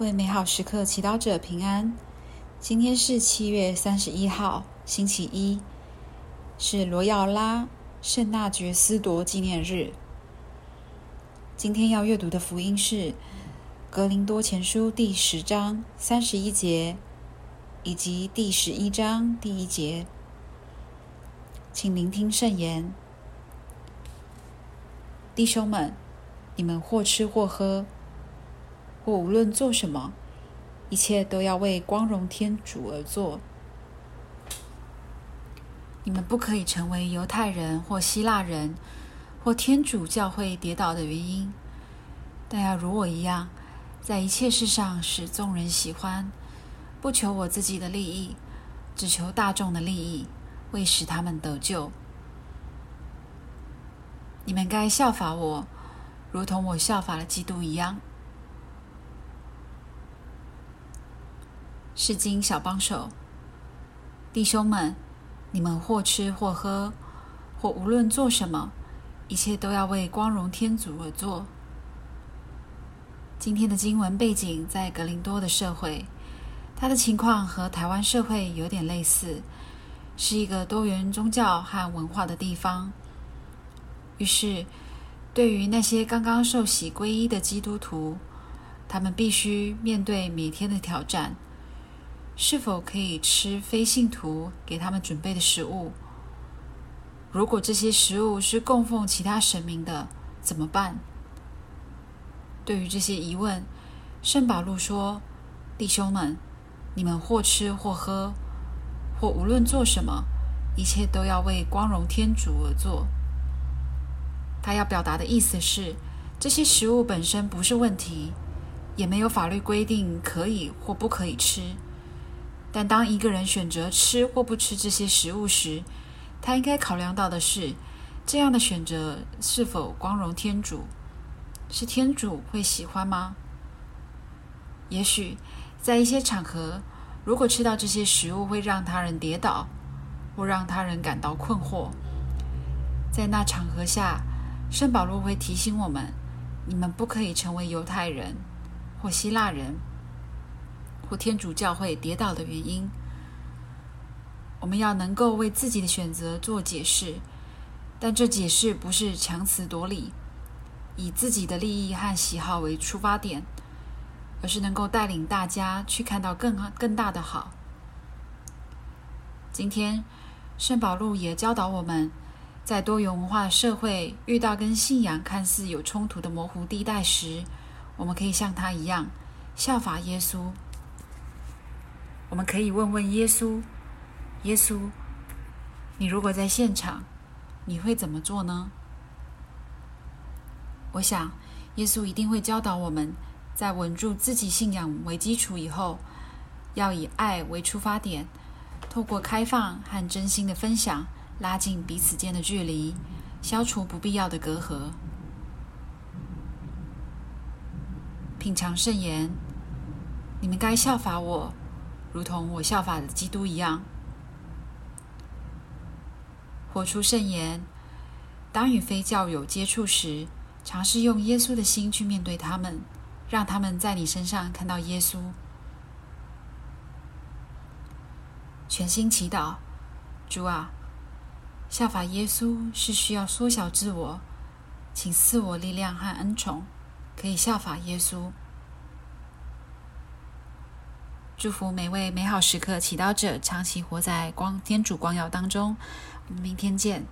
各位美好时刻祈祷者平安。今天是七月三十一号，星期一，是罗耀拉圣纳爵思铎纪念日。今天要阅读的福音是《格林多前书》第十章三十一节，以及第十一章第一节。请聆听圣言，弟兄们，你们或吃或喝。或无论做什么，一切都要为光荣天主而做。你们不可以成为犹太人或希腊人或天主教会跌倒的原因，但要如我一样，在一切事上使众人喜欢，不求我自己的利益，只求大众的利益，为使他们得救。你们该效法我，如同我效法了基督一样。是经小帮手，弟兄们，你们或吃或喝，或无论做什么，一切都要为光荣天主而做。今天的经文背景在格林多的社会，它的情况和台湾社会有点类似，是一个多元宗教和文化的地方。于是，对于那些刚刚受洗皈依的基督徒，他们必须面对每天的挑战。是否可以吃非信徒给他们准备的食物？如果这些食物是供奉其他神明的，怎么办？对于这些疑问，圣保禄说：“弟兄们，你们或吃或喝，或无论做什么，一切都要为光荣天主而做。”他要表达的意思是，这些食物本身不是问题，也没有法律规定可以或不可以吃。但当一个人选择吃或不吃这些食物时，他应该考量到的是，这样的选择是否光荣天主？是天主会喜欢吗？也许在一些场合，如果吃到这些食物会让他人跌倒，或让他人感到困惑，在那场合下，圣保罗会提醒我们：你们不可以成为犹太人或希腊人。或天主教会跌倒的原因，我们要能够为自己的选择做解释，但这解释不是强词夺理，以自己的利益和喜好为出发点，而是能够带领大家去看到更更大的好。今天，圣保禄也教导我们，在多元文化社会遇到跟信仰看似有冲突的模糊地带时，我们可以像他一样效法耶稣。我们可以问问耶稣：“耶稣，你如果在现场，你会怎么做呢？”我想，耶稣一定会教导我们，在稳住自己信仰为基础以后，要以爱为出发点，透过开放和真心的分享，拉近彼此间的距离，消除不必要的隔阂。品尝圣言，你们该效法我。如同我效法的基督一样，活出圣言。当与非教友接触时，尝试用耶稣的心去面对他们，让他们在你身上看到耶稣。全心祈祷，主啊，效法耶稣是需要缩小自我，请赐我力量和恩宠，可以效法耶稣。祝福每位美好时刻祈祷者，长期活在光天主光耀当中。我们明天见。